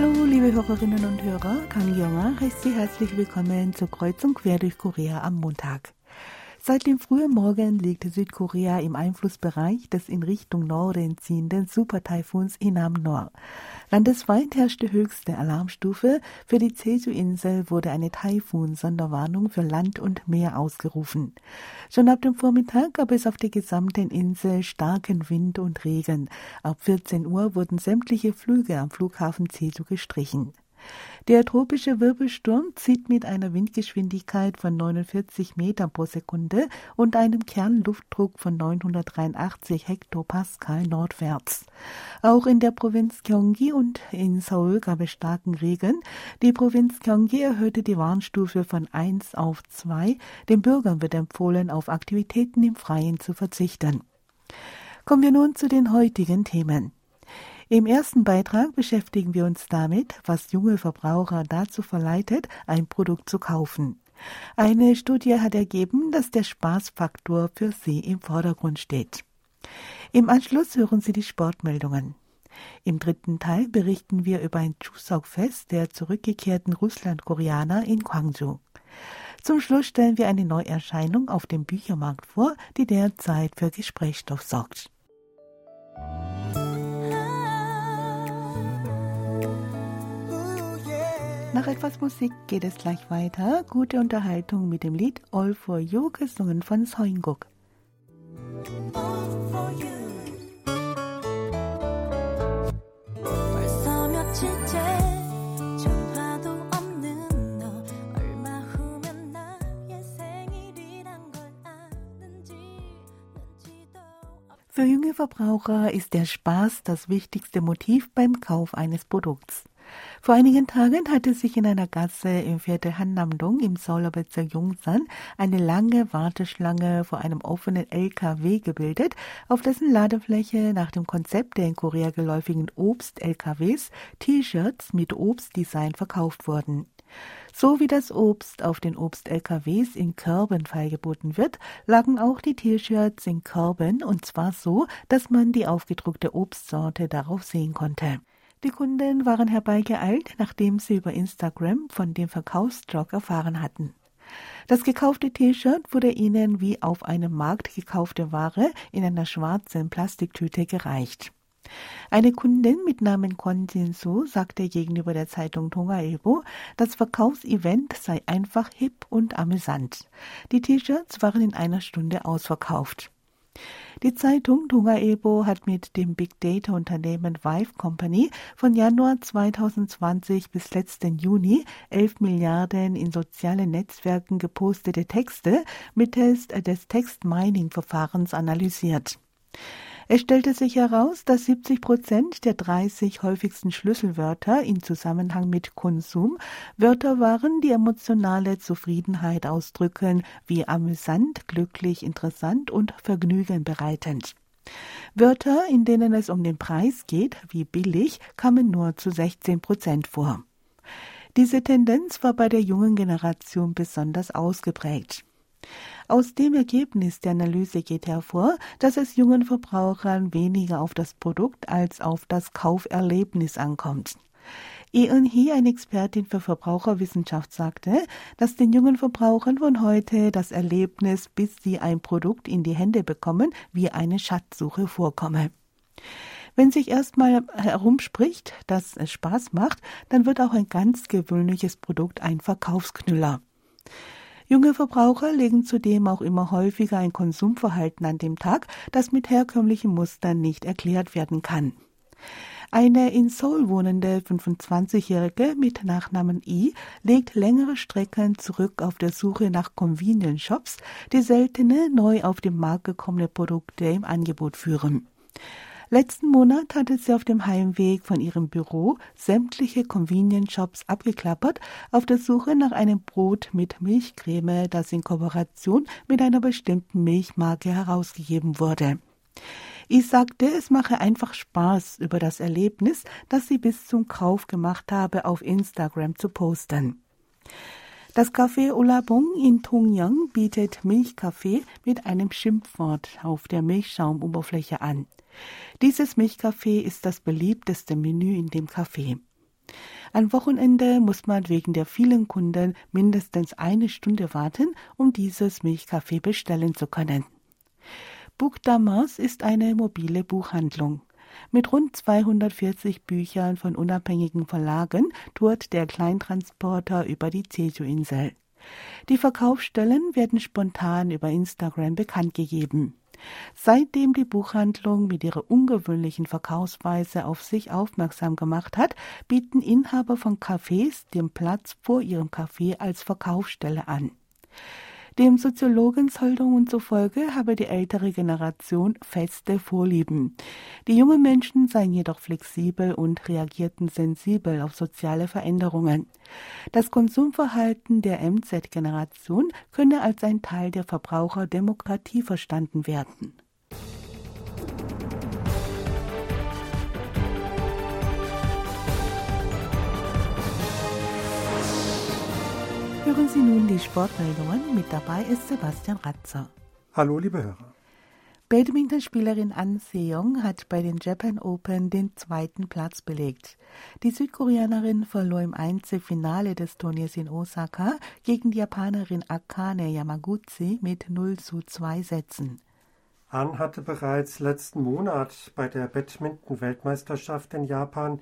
Hallo, liebe Hörerinnen und Hörer. Kang Yonga heißt Sie herzlich willkommen zur Kreuzung quer durch Korea am Montag. Seit dem frühen Morgen liegt Südkorea im Einflussbereich des in Richtung Norden ziehenden Supertaifuns Inam-Nor. Landesweit herrschte höchste Alarmstufe. Für die Jeju-Insel wurde eine Taifun-Sonderwarnung für Land und Meer ausgerufen. Schon ab dem Vormittag gab es auf der gesamten Insel starken Wind und Regen. Ab 14 Uhr wurden sämtliche Flüge am Flughafen Jeju gestrichen. Der tropische Wirbelsturm zieht mit einer Windgeschwindigkeit von 49 Metern pro Sekunde und einem Kernluftdruck von 983 Hektopascal nordwärts. Auch in der Provinz Gyeonggi und in Seoul gab es starken Regen. Die Provinz Gyeonggi erhöhte die Warnstufe von 1 auf 2. Den Bürgern wird empfohlen, auf Aktivitäten im Freien zu verzichten. Kommen wir nun zu den heutigen Themen. Im ersten Beitrag beschäftigen wir uns damit, was junge Verbraucher dazu verleitet, ein Produkt zu kaufen. Eine Studie hat ergeben, dass der Spaßfaktor für sie im Vordergrund steht. Im Anschluss hören Sie die Sportmeldungen. Im dritten Teil berichten wir über ein Chuseok-Fest der zurückgekehrten Russland-Koreaner in Gwangju. Zum Schluss stellen wir eine Neuerscheinung auf dem Büchermarkt vor, die derzeit für Gesprächsstoff sorgt. Nach etwas Musik geht es gleich weiter. Gute Unterhaltung mit dem Lied All for You, gesungen von Soinguk. Für junge Verbraucher ist der Spaß das wichtigste Motiv beim Kauf eines Produkts. Vor einigen Tagen hatte sich in einer Gasse im Viertel Hannamdong im Seouler Bezirk Yongsan eine lange Warteschlange vor einem offenen LKW gebildet, auf dessen Ladefläche nach dem Konzept der in Korea geläufigen Obst-LKWs T-Shirts mit Obstdesign verkauft wurden. So wie das Obst auf den Obst-LKWs in Körben feilgeboten wird, lagen auch die T-Shirts in Körben und zwar so, dass man die aufgedruckte Obstsorte darauf sehen konnte. Die Kunden waren herbeigeeilt, nachdem sie über Instagram von dem Verkaufsdruck erfahren hatten. Das gekaufte T-Shirt wurde ihnen wie auf einem Markt gekaufte Ware in einer schwarzen Plastiktüte gereicht. Eine Kundin mit Namen Kwon Jin-soo sagte gegenüber der Zeitung Tonga Ilbo, das Verkaufsevent sei einfach hip und amüsant. Die T-Shirts waren in einer Stunde ausverkauft. Die Zeitung Tunga Ebo hat mit dem Big Data Unternehmen Vive Company von Januar 2020 bis letzten Juni 11 Milliarden in sozialen Netzwerken gepostete Texte mittels des Text-Mining-Verfahrens analysiert. Es stellte sich heraus, dass 70 Prozent der 30 häufigsten Schlüsselwörter in Zusammenhang mit Konsum Wörter waren, die emotionale Zufriedenheit ausdrücken, wie amüsant, glücklich, interessant und vergnügenbereitend. Wörter, in denen es um den Preis geht, wie billig, kamen nur zu 16 Prozent vor. Diese Tendenz war bei der jungen Generation besonders ausgeprägt. Aus dem Ergebnis der Analyse geht hervor, dass es jungen Verbrauchern weniger auf das Produkt als auf das Kauferlebnis ankommt. Eun Hee, eine Expertin für Verbraucherwissenschaft, sagte, dass den jungen Verbrauchern von heute das Erlebnis, bis sie ein Produkt in die Hände bekommen, wie eine Schatzsuche vorkomme. Wenn sich erstmal herumspricht, dass es Spaß macht, dann wird auch ein ganz gewöhnliches Produkt ein Verkaufsknüller. Junge Verbraucher legen zudem auch immer häufiger ein Konsumverhalten an dem Tag, das mit herkömmlichen Mustern nicht erklärt werden kann. Eine in Seoul wohnende 25-Jährige mit Nachnamen I legt längere Strecken zurück auf der Suche nach Convenience Shops, die seltene, neu auf den Markt gekommene Produkte im Angebot führen. Letzten Monat hatte sie auf dem Heimweg von ihrem Büro sämtliche Convenience Shops abgeklappert, auf der Suche nach einem Brot mit Milchcreme, das in Kooperation mit einer bestimmten Milchmarke herausgegeben wurde. Ich sagte, es mache einfach Spaß, über das Erlebnis, das sie bis zum Kauf gemacht habe, auf Instagram zu posten. Das Café Olabong in Tongyang bietet Milchkaffee mit einem Schimpfwort auf der Milchschaumumoberfläche an. Dieses Milchkaffee ist das beliebteste Menü in dem Café. Am Wochenende muss man wegen der vielen Kunden mindestens eine Stunde warten, um dieses Milchkaffee bestellen zu können. Book Damas ist eine mobile Buchhandlung. Mit rund 240 Büchern von unabhängigen Verlagen tourt der Kleintransporter über die Jeju-Insel. Die Verkaufsstellen werden spontan über Instagram bekannt gegeben. Seitdem die Buchhandlung mit ihrer ungewöhnlichen Verkaufsweise auf sich aufmerksam gemacht hat, bieten Inhaber von Cafés den Platz vor ihrem Café als Verkaufsstelle an. Dem Soziologen Soldungen zufolge habe die ältere Generation feste Vorlieben. Die jungen Menschen seien jedoch flexibel und reagierten sensibel auf soziale Veränderungen. Das Konsumverhalten der MZ-Generation könne als ein Teil der Verbraucherdemokratie verstanden werden. Hören Sie nun die Sportmeldungen. Mit dabei ist Sebastian Ratzer. Hallo, liebe Hörer. Badmintonspielerin An Seong hat bei den Japan Open den zweiten Platz belegt. Die Südkoreanerin verlor im Einzelfinale des Turniers in Osaka gegen die Japanerin Akane Yamaguchi mit 0 zu 2 Sätzen. An hatte bereits letzten Monat bei der Badminton-Weltmeisterschaft in Japan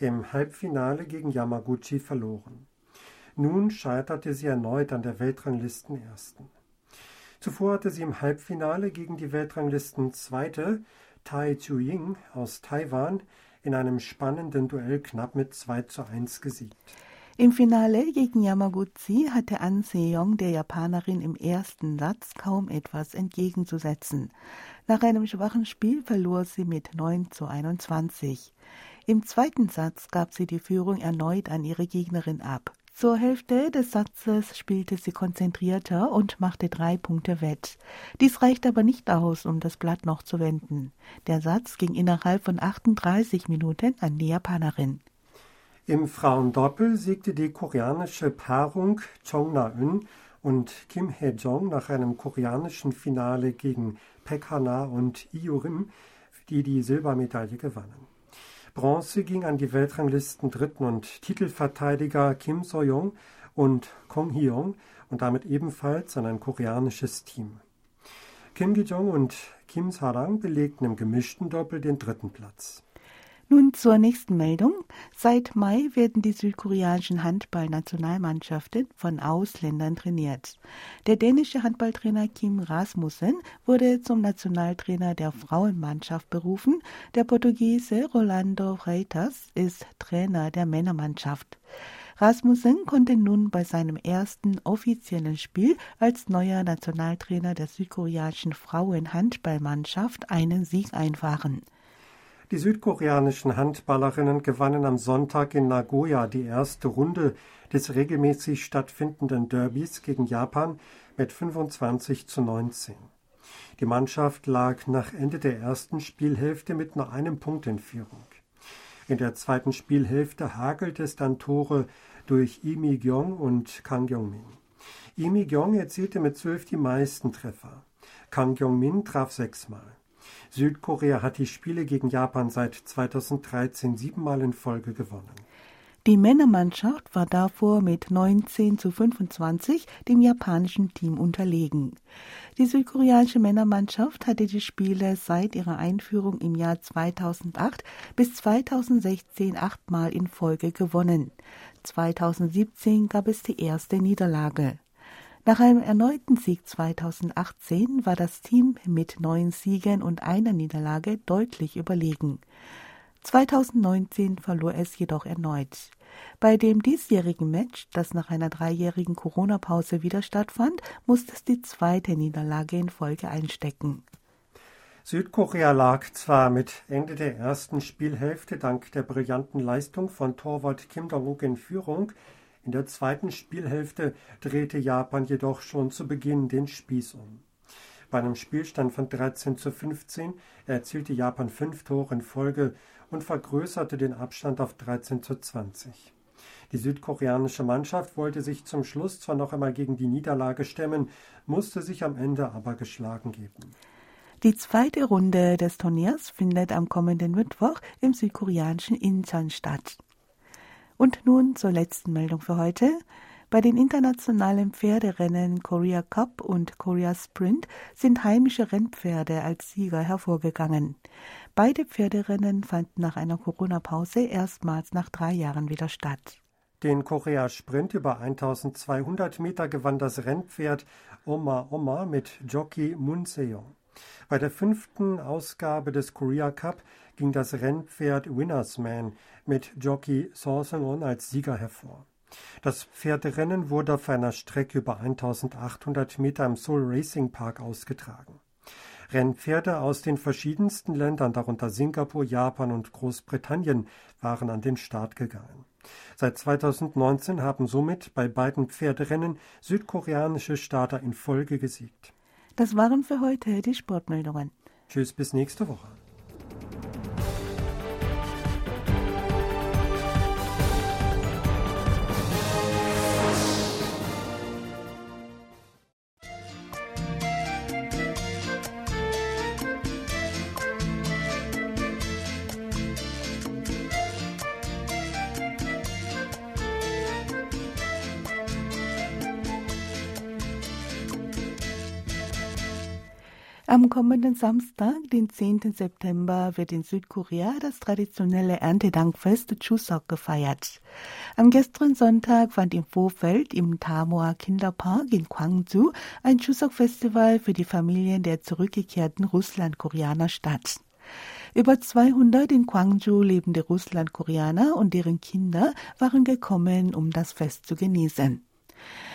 im Halbfinale gegen Yamaguchi verloren. Nun scheiterte sie erneut an der Weltranglistenersten. Zuvor hatte sie im Halbfinale gegen die Weltranglisten-Zweite Tai Chu-Ying aus Taiwan in einem spannenden Duell knapp mit 2 zu 1 gesiegt. Im Finale gegen Yamaguchi hatte An Se-yong der Japanerin im ersten Satz kaum etwas entgegenzusetzen. Nach einem schwachen Spiel verlor sie mit 9 zu 21. Im zweiten Satz gab sie die Führung erneut an ihre Gegnerin ab. Zur Hälfte des Satzes spielte sie konzentrierter und machte drei Punkte wett. Dies reicht aber nicht aus, um das Blatt noch zu wenden. Der Satz ging innerhalb von 38 Minuten an die Japanerin. Im Frauendoppel siegte die koreanische Paarung Chong Na-eun und Kim Hae-jong nach einem koreanischen Finale gegen Pek Hana und Io Rim, die die Silbermedaille gewannen. Bronze ging an die Weltranglisten Dritten und Titelverteidiger Kim So-young und Kong Hyong und damit ebenfalls an ein koreanisches Team. Kim Gi-jong und Kim Sarang belegten im gemischten Doppel den dritten Platz. Nun zur nächsten Meldung. Seit Mai werden die südkoreanischen Handballnationalmannschaften von Ausländern trainiert. Der dänische Handballtrainer Kim Rasmussen wurde zum Nationaltrainer der Frauenmannschaft berufen. Der Portugiese Rolando Freitas ist Trainer der Männermannschaft. Rasmussen konnte nun bei seinem ersten offiziellen Spiel als neuer Nationaltrainer der südkoreanischen Frauenhandballmannschaft einen Sieg einfahren. Die südkoreanischen Handballerinnen gewannen am Sonntag in Nagoya die erste Runde des regelmäßig stattfindenden Derbys gegen Japan mit 25 zu 19. Die Mannschaft lag nach Ende der ersten Spielhälfte mit nur einem Punkt in Führung. In der zweiten Spielhälfte hagelte es dann Tore durch Lee Mi-gyong und Kang Gyong-min. Lee Mi-gyong erzielte mit zwölf die meisten Treffer. Kang Gyong-min traf sechsmal. Südkorea hat die Spiele gegen Japan seit 2013 siebenmal in Folge gewonnen. Die Männermannschaft war davor mit 19 zu 25 dem japanischen Team unterlegen. Die südkoreanische Männermannschaft hatte die Spiele seit ihrer Einführung im Jahr 2008 bis 2016 achtmal in Folge gewonnen. 2017 gab es die erste Niederlage. Nach einem erneuten Sieg 2018 war das Team mit neun Siegen und einer Niederlage deutlich überlegen. 2019 verlor es jedoch erneut. Bei dem diesjährigen Match, das nach einer dreijährigen Corona-Pause wieder stattfand, musste es die zweite Niederlage in Folge einstecken. Südkorea lag zwar mit Ende der ersten Spielhälfte dank der brillanten Leistung von Torwart Kim Dong-uk in Führung, in der zweiten Spielhälfte drehte Japan jedoch schon zu Beginn den Spieß um. Bei einem Spielstand von 13 zu 15 erzielte Japan fünf Tore in Folge und vergrößerte den Abstand auf 13 zu 20. Die südkoreanische Mannschaft wollte sich zum Schluss zwar noch einmal gegen die Niederlage stemmen, musste sich am Ende aber geschlagen geben. Die zweite Runde des Turniers findet am kommenden Mittwoch im südkoreanischen Incheon statt. Und nun zur letzten Meldung für heute. Bei den internationalen Pferderennen Korea Cup und Korea Sprint sind heimische Rennpferde als Sieger hervorgegangen. Beide Pferderennen fanden nach einer Corona-Pause erstmals nach drei Jahren wieder statt. Den Korea Sprint über 1200 Meter gewann das Rennpferd Oma Oma mit Jockey Moon Seong. Bei der fünften Ausgabe des Korea Cup ging das Rennpferd Winners Man mit Jockey So Seung-on als Sieger hervor. Das Pferderennen wurde auf einer Strecke über 1800 Meter im Seoul Racing Park ausgetragen. Rennpferde aus den verschiedensten Ländern, darunter Singapur, Japan und Großbritannien, waren an den Start gegangen. Seit 2019 haben somit bei beiden Pferderennen südkoreanische Starter in Folge gesiegt. Das waren für heute die Sportmeldungen. Tschüss, bis nächste Woche. Am kommenden Samstag, den 10. September, wird in Südkorea das traditionelle Erntedankfest Chuseok gefeiert. Am gestrigen Sonntag fand im Vorfeld im Tamoa Kinderpark in Gwangju ein Chuseok-Festival für die Familien der zurückgekehrten Russlandkoreaner statt. Über 200 in Gwangju lebende Russlandkoreaner und deren Kinder waren gekommen, um das Fest zu genießen.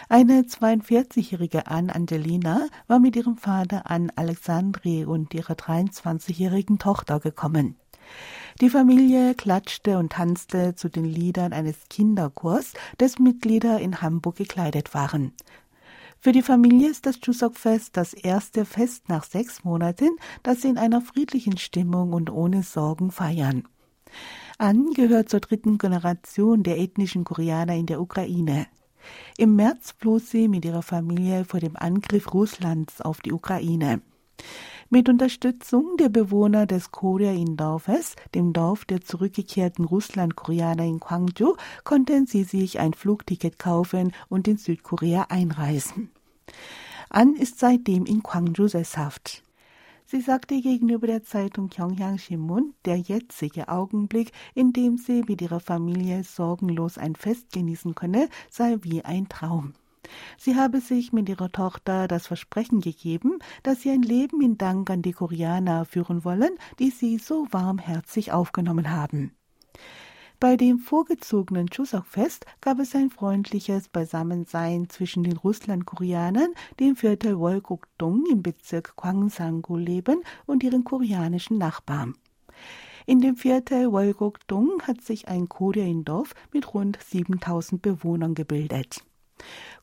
Eine 42-jährige Ann Angelina war mit ihrem Vater Ann Alexandri und ihrer 23-jährigen Tochter gekommen. Die Familie klatschte und tanzte zu den Liedern eines Kinderchors, dessen Mitglieder in Hamburg gekleidet waren. Für die Familie ist das Chuseok-Fest das erste Fest nach sechs Monaten, das sie in einer friedlichen Stimmung und ohne Sorgen feiern. An gehört zur dritten Generation der ethnischen Koreaner in der Ukraine. Im März floh sie mit ihrer Familie vor dem Angriff Russlands auf die Ukraine. Mit Unterstützung der Bewohner des Korea-In-Dorfes, dem Dorf der zurückgekehrten Russland-Koreaner in Gwangju, konnten sie sich ein Flugticket kaufen und in Südkorea einreisen. An ist seitdem in Gwangju sesshaft. Sie sagte gegenüber der Zeitung Gyeongyang Shinmun, der jetzige Augenblick, in dem sie mit ihrer Familie sorgenlos ein Fest genießen könne, sei wie ein Traum. Sie habe sich mit ihrer Tochter das Versprechen gegeben, dass sie ein Leben in Dank an die Koreaner führen wollen, die sie so warmherzig aufgenommen haben. Bei dem vorgezogenen Chuseok-Fest gab es ein freundliches Beisammensein zwischen den Russland-Koreanern, die im Viertel Wolgok-dong im Bezirk Gwangsangu leben, und ihren koreanischen Nachbarn. In dem Viertel Wolgok-dong hat sich ein Koreain-Dorf mit rund 7000 Bewohnern gebildet.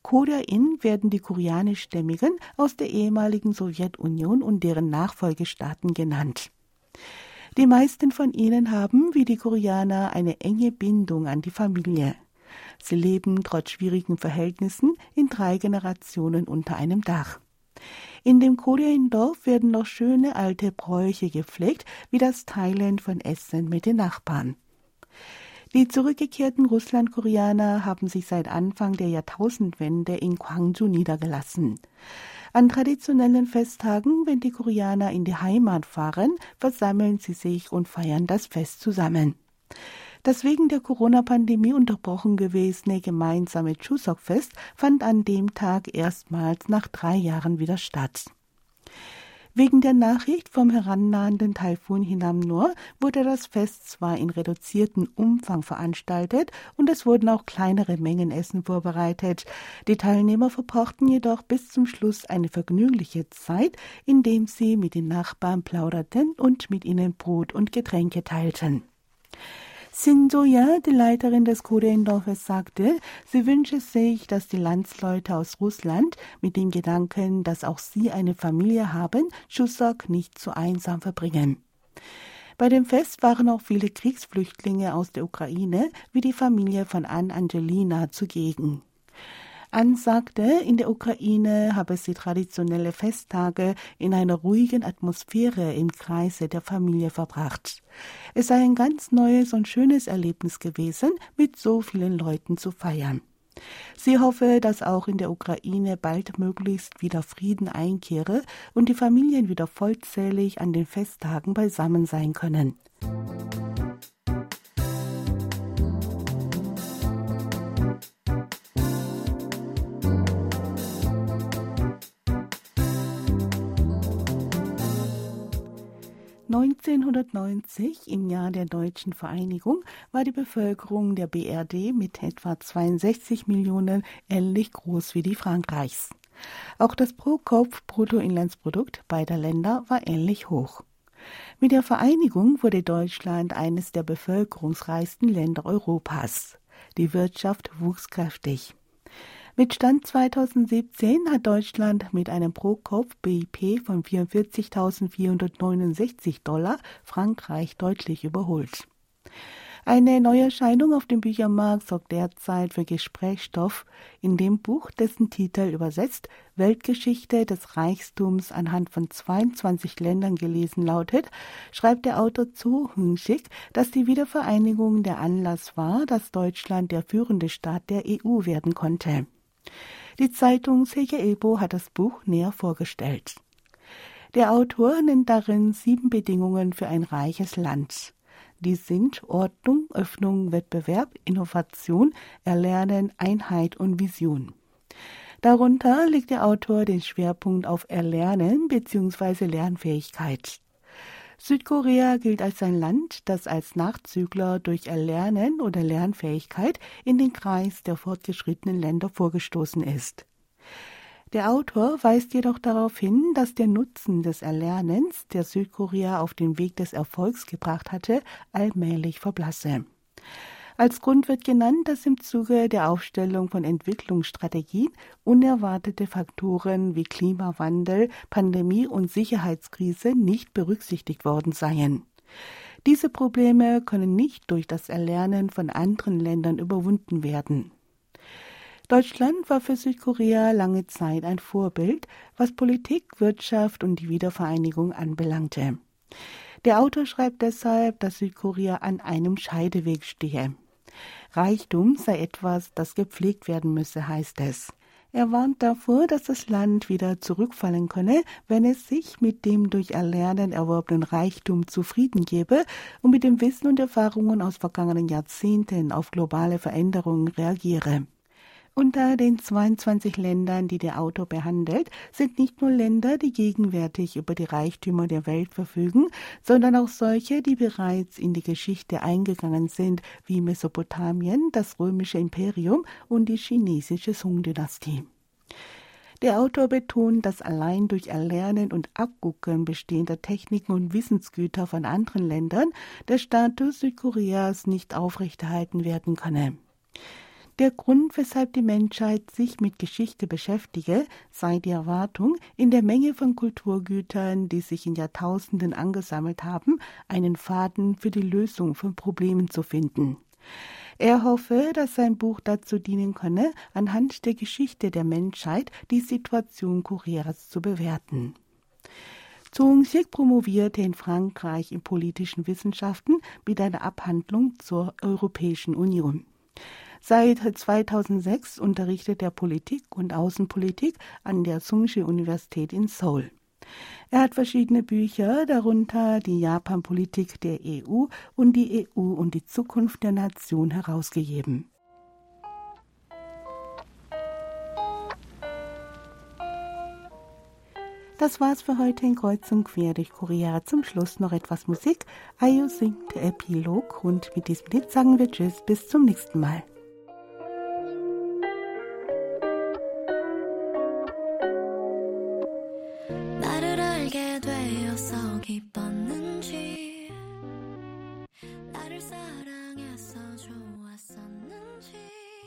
Koreain werden die koreanischstämmigen aus der ehemaligen Sowjetunion und deren Nachfolgestaaten genannt. Die meisten von ihnen haben, wie die Koreaner, eine enge Bindung an die Familie. Sie leben trotz schwierigen Verhältnissen in drei Generationen unter einem Dach. In dem Korean-Dorf werden noch schöne alte Bräuche gepflegt, wie das Teilen von Essen mit den Nachbarn. Die zurückgekehrten Russland-Koreaner haben sich seit Anfang der Jahrtausendwende in Gwangju niedergelassen. An traditionellen Festtagen, wenn die Koreaner in die Heimat fahren, versammeln sie sich und feiern das Fest zusammen. Das wegen der Corona-Pandemie unterbrochen gewesene gemeinsame Chuseok-Fest fand an dem Tag erstmals nach drei Jahren wieder statt. Wegen der Nachricht vom herannahenden Taifun Hinamnor wurde das Fest zwar in reduziertem Umfang veranstaltet und es wurden auch kleinere Mengen Essen vorbereitet. Die Teilnehmer verbrachten jedoch bis zum Schluss eine vergnügliche Zeit, indem sie mit den Nachbarn plauderten und mit ihnen Brot und Getränke teilten. Sinjoya, die Leiterin des Koreendorfes, sagte, sie wünsche sich, dass die Landsleute aus Russland mit dem Gedanken, dass auch sie eine Familie haben, Chuseok nicht zu einsam verbringen. Bei dem Fest waren auch viele Kriegsflüchtlinge aus der Ukraine, wie die Familie von Ann Angelina, zugegen. An sagte, in der Ukraine habe sie traditionelle Festtage in einer ruhigen Atmosphäre im Kreise der Familie verbracht. Es sei ein ganz neues und schönes Erlebnis gewesen, mit so vielen Leuten zu feiern. Sie hoffe, dass auch in der Ukraine bald möglichst wieder Frieden einkehre und die Familien wieder vollzählig an den Festtagen beisammen sein können. 1990, im Jahr der deutschen Vereinigung, war die Bevölkerung der BRD mit etwa 62 Millionen ähnlich groß wie die Frankreichs. Auch das Pro-Kopf-Bruttoinlandsprodukt beider Länder war ähnlich hoch. Mit der Vereinigung wurde Deutschland eines der bevölkerungsreichsten Länder Europas. Die Wirtschaft wuchs kräftig. Mit Stand 2017 hat Deutschland mit einem Pro-Kopf-BIP von 44.469 Dollar Frankreich deutlich überholt. Eine Neuerscheinung auf dem Büchermarkt sorgt derzeit für Gesprächsstoff in dem Buch, dessen Titel übersetzt Weltgeschichte des Reichtums anhand von 22 Ländern gelesen lautet, schreibt der Autor zu Hünschig, dass die Wiedervereinigung der Anlass war, dass Deutschland der führende Staat der EU werden konnte. Die Zeitung Ebo hat das Buch näher vorgestellt. Der Autor nennt darin sieben Bedingungen für ein reiches Land. Die sind Ordnung, Öffnung, Wettbewerb, Innovation, Erlernen, Einheit und Vision. Darunter legt der Autor den Schwerpunkt auf Erlernen bzw. Lernfähigkeit. Südkorea gilt als ein Land, das als Nachzügler durch Erlernen oder Lernfähigkeit in den Kreis der fortgeschrittenen Länder vorgestoßen ist. Der Autor weist jedoch darauf hin, dass der Nutzen des Erlernens, der Südkorea auf den Weg des Erfolgs gebracht hatte, allmählich verblasse. Als Grund wird genannt, dass im Zuge der Aufstellung von Entwicklungsstrategien unerwartete Faktoren wie Klimawandel, Pandemie und Sicherheitskrise nicht berücksichtigt worden seien. Diese Probleme können nicht durch das Erlernen von anderen Ländern überwunden werden. Deutschland war für Südkorea lange Zeit ein Vorbild, was Politik, Wirtschaft und die Wiedervereinigung anbelangte. Der Autor schreibt deshalb, dass Südkorea an einem Scheideweg stehe. Reichtum sei etwas, das gepflegt werden müsse, heißt es. Er warnt davor, dass das Land wieder zurückfallen könne, wenn es sich mit dem durch Erlernen erworbenen Reichtum zufrieden gebe und mit dem Wissen und Erfahrungen aus vergangenen Jahrzehnten auf globale Veränderungen reagiere. Unter den 22 Ländern, die der Autor behandelt, sind nicht nur Länder, die gegenwärtig über die Reichtümer der Welt verfügen, sondern auch solche, die bereits in die Geschichte eingegangen sind, wie Mesopotamien, das römische Imperium und die chinesische Song-Dynastie. Der Autor betont, dass allein durch Erlernen und Abgucken bestehender Techniken und Wissensgüter von anderen Ländern der Status Südkoreas nicht aufrechterhalten werden könne. Der Grund, weshalb die Menschheit sich mit Geschichte beschäftige, sei die Erwartung, in der Menge von Kulturgütern, die sich in Jahrtausenden angesammelt haben, einen Faden für die Lösung von Problemen zu finden. Er hoffe, dass sein Buch dazu dienen könne, anhand der Geschichte der Menschheit die Situation Koreas zu bewerten. Zong Sik promovierte in Frankreich in politischen Wissenschaften mit einer Abhandlung zur Europäischen Union. Seit 2006 unterrichtet er Politik und Außenpolitik an der Sungshi Universität in Seoul. Er hat verschiedene Bücher, darunter die Japan-Politik der EU und die EU und die Zukunft der Nation herausgegeben. Das war's für heute in Kreuz und Quer durch Korea. Zum Schluss noch etwas Musik. Ayu singt Epilog und mit diesem Lied sagen wir Tschüss, bis zum nächsten Mal.